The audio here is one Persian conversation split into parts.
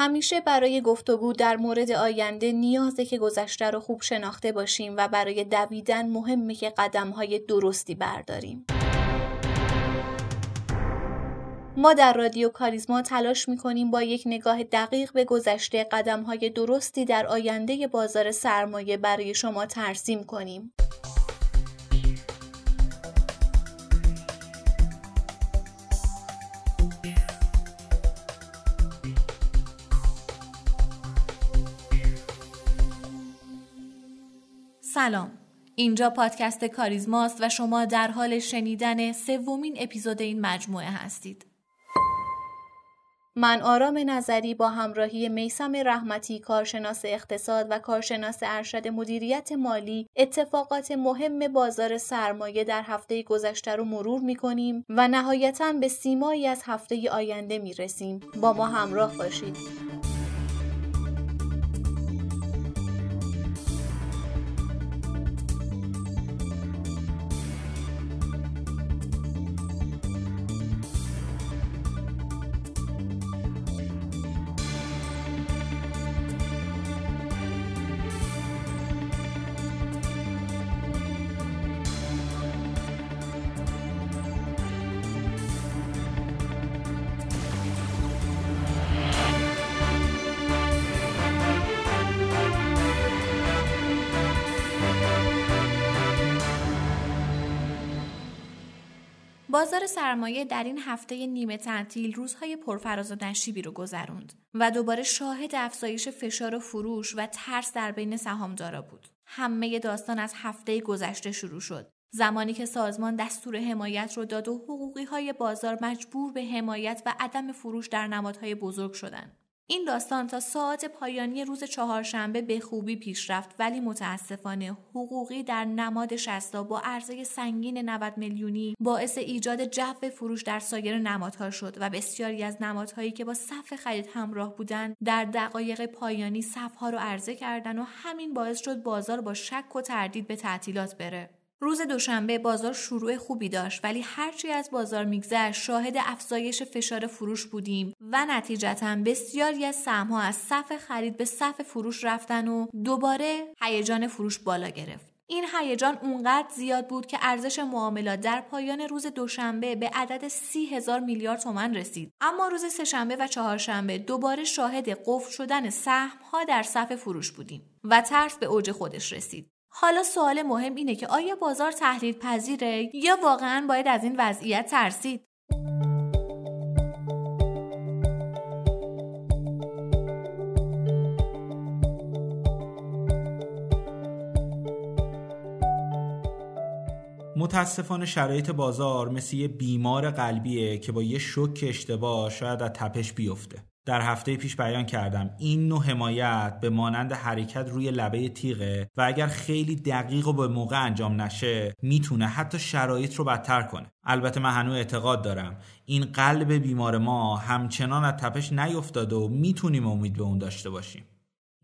همیشه برای گفتگو در مورد آینده نیازه که گذشته رو خوب شناخته باشیم و برای دویدن مهمه که قدمهای درستی برداریم. ما در رادیو کاریزما تلاش می‌کنیم با یک نگاه دقیق به گذشته قدمهای درستی در آینده بازار سرمایه برای شما ترسیم کنیم. سلام اینجا پادکست کاریزماست و شما در حال شنیدن سومین اپیزود این مجموعه هستید من آرام نظری با همراهی میسم رحمتی کارشناس اقتصاد و کارشناس ارشد مدیریت مالی اتفاقات مهم بازار سرمایه در هفته گذشته رو مرور می کنیم و نهایتا به سیمایی از هفته آینده می رسیم. با ما همراه باشید. بازار سرمایه در این هفته نیمه تعطیل روزهای پرفراز و نشیبی رو گذروند و دوباره شاهد افزایش فشار و فروش و ترس در بین سهامدارا بود. همه داستان از هفته گذشته شروع شد. زمانی که سازمان دستور حمایت رو داد و حقوقی های بازار مجبور به حمایت و عدم فروش در نمادهای بزرگ شدند. این داستان تا ساعت پایانی روز چهارشنبه به خوبی پیش رفت ولی متاسفانه حقوقی در نماد شستا با عرضه سنگین 90 میلیونی باعث ایجاد جو فروش در سایر نمادها شد و بسیاری از نمادهایی که با صف خرید همراه بودند در دقایق پایانی صفها رو عرضه کردند و همین باعث شد بازار با شک و تردید به تعطیلات بره. روز دوشنبه بازار شروع خوبی داشت ولی هرچی از بازار میگذشت شاهد افزایش فشار فروش بودیم و نتیجتا بسیاری از سهمها از صف خرید به صف فروش رفتن و دوباره هیجان فروش بالا گرفت. این هیجان اونقدر زیاد بود که ارزش معاملات در پایان روز دوشنبه به عدد سی هزار میلیارد تومن رسید. اما روز سهشنبه و چهارشنبه دوباره شاهد قفل شدن سهم ها در صف فروش بودیم و ترس به اوج خودش رسید. حالا سوال مهم اینه که آیا بازار تحلیل پذیره یا واقعا باید از این وضعیت ترسید؟ متاسفانه شرایط بازار مثل یه بیمار قلبیه که با یه شک اشتباه شاید از تپش بیفته در هفته پیش بیان کردم. این نوع حمایت به مانند حرکت روی لبه تیغه و اگر خیلی دقیق و به موقع انجام نشه می‌تونه حتی شرایط رو بدتر کنه. البته من هنوز اعتقاد دارم این قلب بیمار ما همچنان از تپش نیفتاده و می‌تونیم امید به اون داشته باشیم.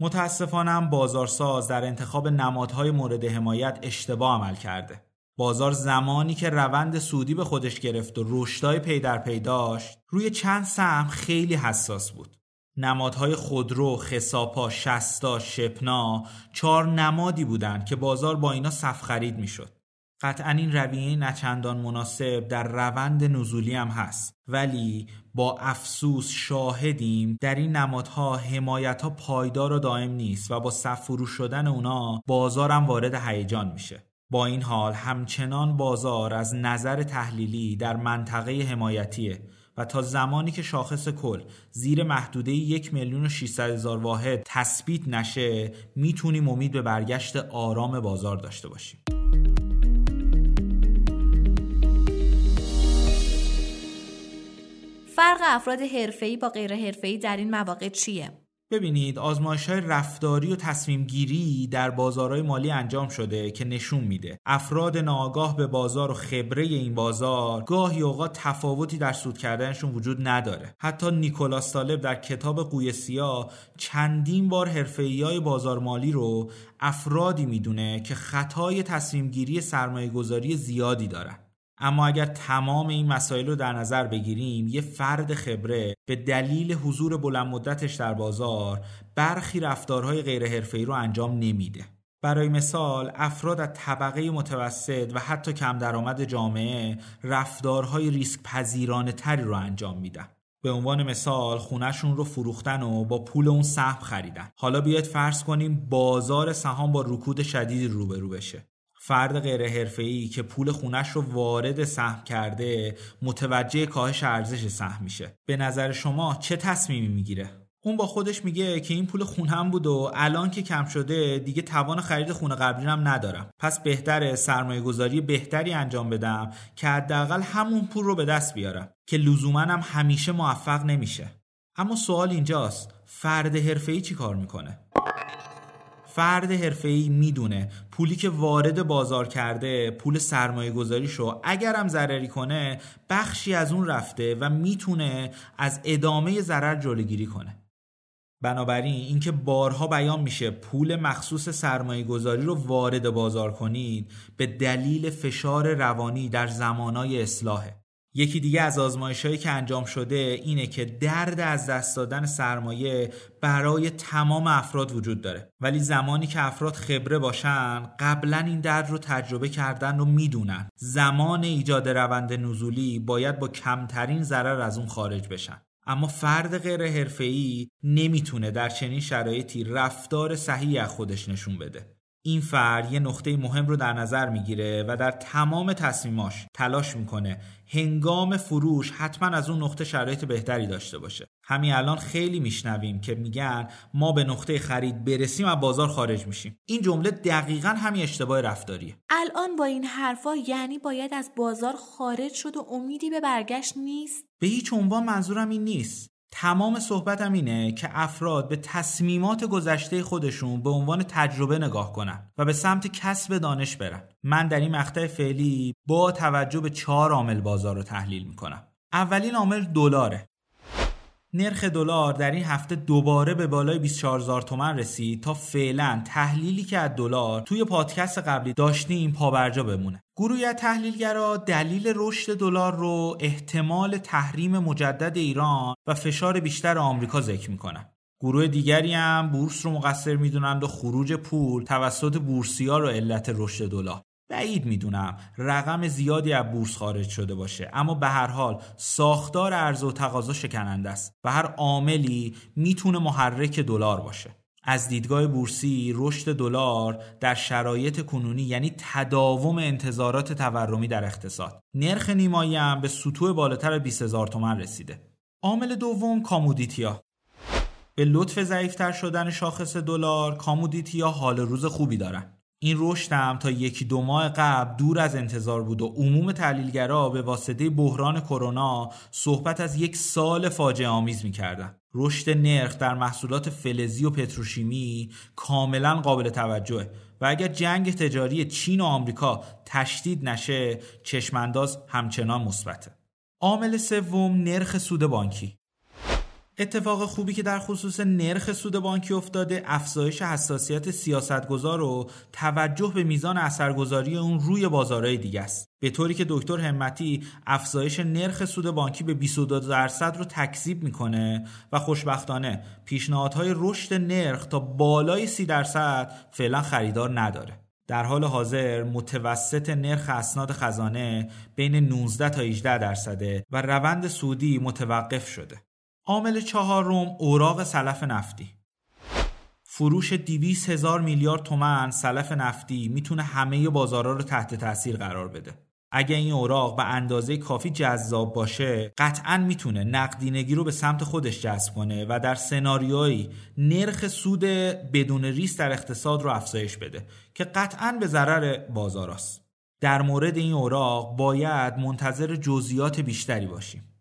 متاسفانه بازارساز در انتخاب نمادهای مورد حمایت اشتباه عمل کرده. بازار زمانی که روند سودی به خودش گرفت و رشدای پی در پی داشت روی چند سهم خیلی حساس بود. نمادهای خودرو، خساپا، شستا، شپنا چهار نمادی بودند که بازار با اینا صف خرید می‌شد. قطعا این رویه نچندان مناسب در روند نزولی هم هست. ولی با افسوس شاهدیم در این نمادها حمایت ها پایدار و دائم نیست و با صف فروش شدن اونا بازارم وارد هیجان میشه. با این حال همچنان بازار از نظر تحلیلی در منطقه حمایتیه و تا زمانی که شاخص کل زیر محدوده یک میلیون و 600 هزار واحد تثبیت نشه می‌تونیم امید به برگشت آرام بازار داشته باشیم فرق افراد حرفه‌ای با غیر حرفه‌ای در این مواقع چیه؟ ببینید آزمایش های رفتاری و تصمیم گیری در بازارهای مالی انجام شده که نشون میده. افراد ناآگاه به بازار و خبره این بازار گاهی اوقات تفاوتی در سود کردنشون وجود نداره. حتی نیکولاس طالب در کتاب قوی سیاه چندین بار حرفه‌ای های بازار مالی رو افرادی می‌دونه که خطای تصمیم گیری سرمایه گذاری زیادی دارن. اما اگر تمام این مسائل رو در نظر بگیریم یه فرد خبره به دلیل حضور بلند مدتش در بازار برخی رفتارهای غیر حرفه‌ای رو انجام نمیده. برای مثال افراد از طبقه متوسط و حتی کم درآمد جامعه رفتارهای ریسک پذیرانه تری رو انجام میدن. به عنوان مثال خونهشون رو فروختن و با پول اون سهم خریدن. حالا بیاید فرض کنیم بازار سهام با رکود شدیدی روبرو بشه. فرد غیر حرفه‌ای که پول خونش رو وارد سهم کرده متوجه کاهش ارزش سهم میشه. به نظر شما چه تصمیمی می‌گیره؟ اون با خودش میگه که این پول خونم بود و الان که کم شده دیگه توان خرید خونه قبلی هم ندارم. پس بهتره سرمایه گذاری بهتری انجام بدم که حداقل همون پول رو به دست بیارم که لزوما هم همیشه موفق نمیشه. اما سوال اینجاست فرد حرفه‌ای چی کار می‌کنه؟ فرد حرفه‌ای می‌دونه. پولی که وارد بازار کرده پول سرمایه گذاریشو اگرم ضرری کنه بخشی از اون رفته و می‌تونه از ادامه ضرر جلوگیری کنه. بنابراین اینکه بارها بیان میشه پول مخصوص سرمایه گذاری رو وارد بازار کنید به دلیل فشار روانی در زمانای اصلاحه. یکی دیگه از آزمایش هایی که انجام شده اینه که درد از دست دادن سرمایه برای تمام افراد وجود داره. ولی زمانی که افراد خبره باشن قبلا این درد رو تجربه کردن و می‌دونن. زمان ایجاد روند نزولی باید با کمترین ضرر از اون خارج بشن. اما فرد غیر حرفه‌ای نمی‌تونه در چنین شرایطی رفتار صحیح از خودش نشون بده. این فرد یه نقطه مهم رو در نظر می‌گیره و در تمام تصمیماش تلاش می‌کنه هنگام فروش حتما از اون نقطه شرایط بهتری داشته باشه. همین الان خیلی میشنویم که میگن ما به نقطه خرید برسیم و بازار خارج میشیم. این جمله دقیقا همین اشتباه رفتاریه. الان با این حرفا یعنی باید از بازار خارج شد و امیدی به برگشت نیست؟ به هیچ عنوان منظورم این نیست. تمام صحبتم اینه که افراد به تصمیمات گذشته خودشون به عنوان تجربه نگاه کنن و به سمت کسب دانش برن. من در این مقطع فعلی با توجه به چهار عامل بازار رو تحلیل می‌کنم. اولین عامل دلاره. نرخ دلار در این هفته دوباره به بالای 24000 تومن رسید تا فعلا تحلیلی که از دلار توی پادکست قبلی داشتیم پابرجا بمونه. گروهی از تحلیلگرا دلیل رشد دلار رو احتمال تحریم مجدد ایران و فشار بیشتر آمریکا ذکر می‌کنن. گروه دیگری هم بورس رو مقصر می‌دونند و خروج پول توسط بورسیا رو علت رشد دلار. بعید می‌دونم رقم زیادی از بورس خارج شده باشه. اما به هر حال ساختار عرضه و تقاضا شکننده است و هر عاملی می‌تونه محرک دلار باشه. از دیدگاه بورسی رشد دلار در شرایط کنونی یعنی تداوم انتظارات تورمی در اقتصاد. نرخ نیمایی هم به سطوح بالاتر 20 هزار تومن رسیده. عامل دوم کامودیتیا. به لطف ضعیفتر شدن شاخص دلار کامودیتیا حال روز خوبی دارن. این رشد هم تا یکی دو ماه قبل دور از انتظار بود و عموم تحلیلگرا به واسطه بحران کرونا صحبت از یک سال فاجعه آمیز می‌کردن. رشد نرخ در محصولات فلزی و پتروشیمی کاملا قابل توجهه و اگر جنگ تجاری چین و آمریکا تشدید نشه چشمانداز همچنان مثبته. عامل سوم نرخ سود بانکی. اتفاق خوبی که در خصوص نرخ سود بانکی افتاده افزایش حساسیت سیاستگزار و توجه به میزان اثرگذاری اون روی بازارهای دیگه است. به طوری که دکتر همتی افزایش نرخ سود بانکی به 22 درصد رو تکذیب می‌کنه و خوشبختانه پیشنهادهای رشد نرخ تا بالای 30 درصد فعلا خریدار نداره. در حال حاضر متوسط نرخ اسناد خزانه بین 19 تا 18 درصده و روند صعودی متوقف شده. عامل چهارم اوراق سلف نفتی. فروش 200 هزار میلیارد تومن سلف نفتی می‌تونه همه بازارها رو تحت تاثیر قرار بده. اگه این اوراق به اندازه کافی جذاب باشه قطعا می‌تونه نقدینگی رو به سمت خودش جذب کنه و در سناریویی نرخ سود بدون ریس در اقتصاد رو افزایش بده که قطعا به ضرر بازار است. در مورد این اوراق باید منتظر جزئیات بیشتری باشیم.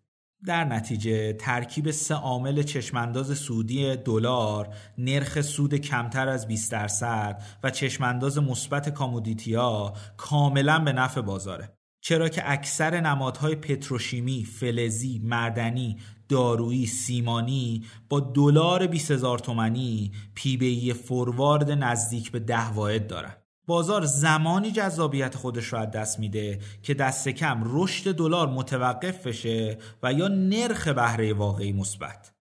در نتیجه ترکیب سه عامل چشمانداز سودی دلار، نرخ سود کمتر از 20 درصد و چشمانداز مثبت کامودیتیا کاملا به نفع بازاره. چرا که اکثر نمادهای پتروشیمی، فلزی، معدنی، دارویی، سیمانی با دلار 20000 تومانی پی بی فوروارد نزدیک به ده واحد دارن. بازار زمانی جذابیت خودش رو از دست میده که دست کم رشد دلار متوقف بشه و یا نرخ بهره واقعی مثبت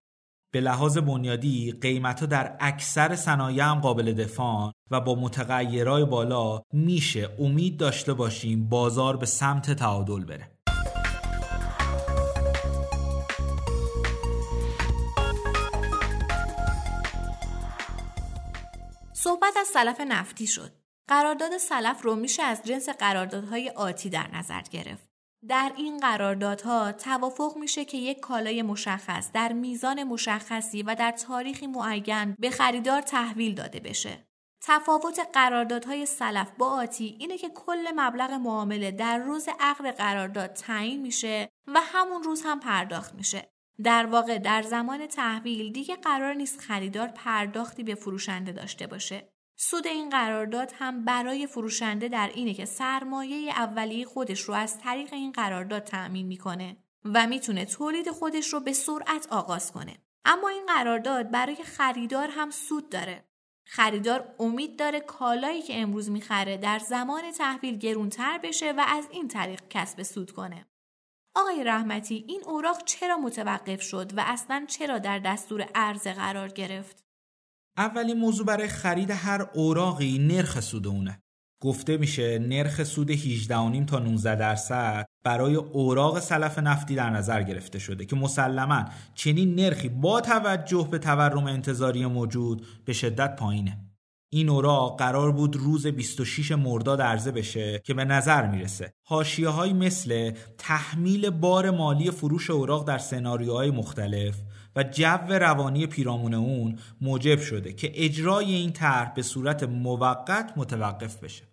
به لحاظ بنیادی قیمت ها در اکثر صنایع هم قابل دفاع و با متغیرهای بالا میشه امید داشته باشیم بازار به سمت تعادل بره صحبت از سلف نفتی شد. قرارداد سلف رو میشه از جنس قراردادهای آتی در نظر گرفت. در این قراردادها توافق میشه که یک کالای مشخص در میزان مشخصی و در تاریخی معین به خریدار تحویل داده بشه. تفاوت قراردادهای سلف با آتی اینه که کل مبلغ معامله در روز عقد قرارداد تعیین میشه و همون روز هم پرداخت میشه. در واقع در زمان تحویل دیگه قرار نیست خریدار پرداختی به فروشنده داشته باشه. سود این قرارداد هم برای فروشنده در اینه که سرمایه اولیه خودش رو از طریق این قرارداد تأمین می‌کنه و می‌تونه تولید خودش رو به سرعت آغاز کنه. اما این قرارداد برای خریدار هم سود داره. خریدار امید داره کالایی که امروز می‌خره در زمان تحویل گرونتر بشه و از این طریق کسب سود کنه. آقای رحمتی این اوراق چرا متوقف شد و اصلا چرا در دستور عرضه قرار گرفت؟ اولین موضوع برای خرید هر اوراقی نرخ سود اونه. گفته میشه نرخ سود 18.5 تا 19 درصد برای اوراق سلف نفتی در نظر گرفته شده که مسلما چنین نرخی با توجه به تورم انتظاری موجود به شدت پایینه. این اوراق قرار بود روز 26 مرداد عرضه بشه که به نظر می‌رسه. حاشیه های مثل تحمیل بار مالی فروش اوراق در سناریوهای مختلف و جو روانی پیرامون اون موجب شده که اجرای این طرح به صورت موقت متوقف بشه.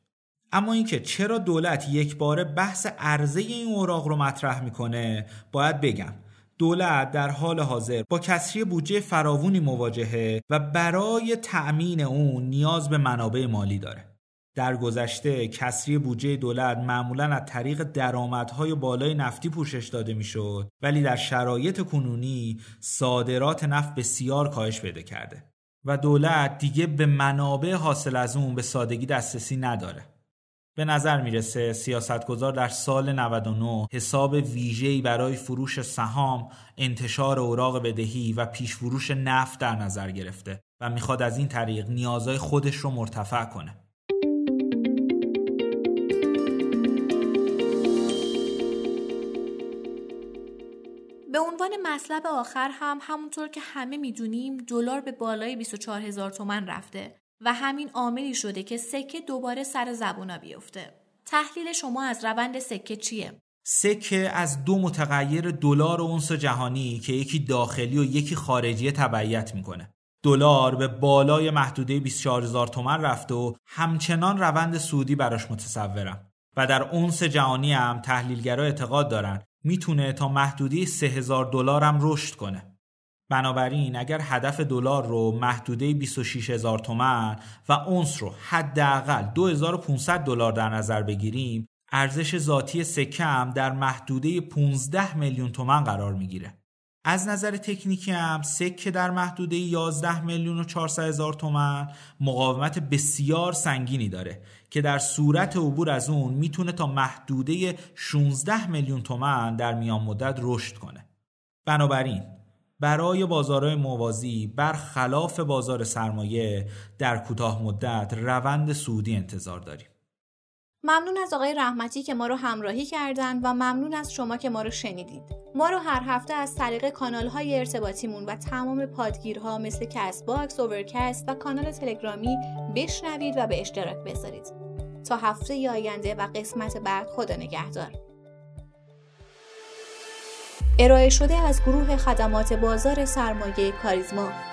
اما اینکه چرا دولت یک بار بحث عرضه این اوراق رو مطرح می‌کنه باید بگم. دولت در حال حاضر با کسری بودجه فراوونی مواجهه و برای تأمین اون نیاز به منابع مالی داره. در گذشته کسری بودجه دولت معمولا از طریق درآمدهای بالای نفتی پوشش داده می‌شد ولی در شرایط کنونی صادرات نفت بسیار کاهش پیدا کرده و دولت دیگه به منابع حاصل از اون به سادگی دسترسی نداره به نظر می‌رسه سیاستگزار در سال 99 حساب ویژه‌ای برای فروش سهام، انتشار اوراق بدهی و پیش فروش نفت در نظر گرفته و می‌خواد از این طریق نیازهای خودش رو مرتفع کنه. به عنوان مطلب آخر هم همونطور که همه می‌دونیم دلار به بالای 24 هزار تومن رفته و همین عاملی شده که سکه دوباره سر زبونا بیفته. تحلیل شما از روند سکه چیه؟ سکه از دو متغیر دلار و اونس جهانی که یکی داخلی و یکی خارجی تبعیت می‌کنه. دلار به بالای محدوده 24000 تومن رفته و همچنان روند سودی براش متصورم و در اونس جهانی هم تحلیلگرا اعتقاد دارن می‌تونه تا محدوده 3000 دلار هم رشد کنه. بنابراین اگر هدف دلار رو محدوده 26 هزار تومن و اونس رو حداقل 2500 دلار در نظر بگیریم ارزش ذاتی سکه هم در محدوده 15 میلیون تومن قرار می‌گیره. از نظر تکنیکی هم سکه در محدوده 11 میلیون و 400 هزار تومن مقاومت بسیار سنگینی داره که در صورت عبور از اون می‌تونه تا محدوده 16 میلیون تومن در میان مدت رشد کنه. بنابراین برای بازارهای موازی برخلاف بازار سرمایه در کوتاه مدت روند صعودی انتظار داریم. ممنون از آقای رحمتی که ما رو همراهی کردن و ممنون از شما که ما رو شنیدید. ما رو هر هفته از طریق کانال های ارتباطیمون و تمام پادگیرها مثل Castbox، Overcast و کانال تلگرامی بشنوید و به اشتراک بذارید. تا هفته آینده و قسمت بعد خدا نگهدار. ارائه شده از گروه خدمات بازار سرمایه کاریزما.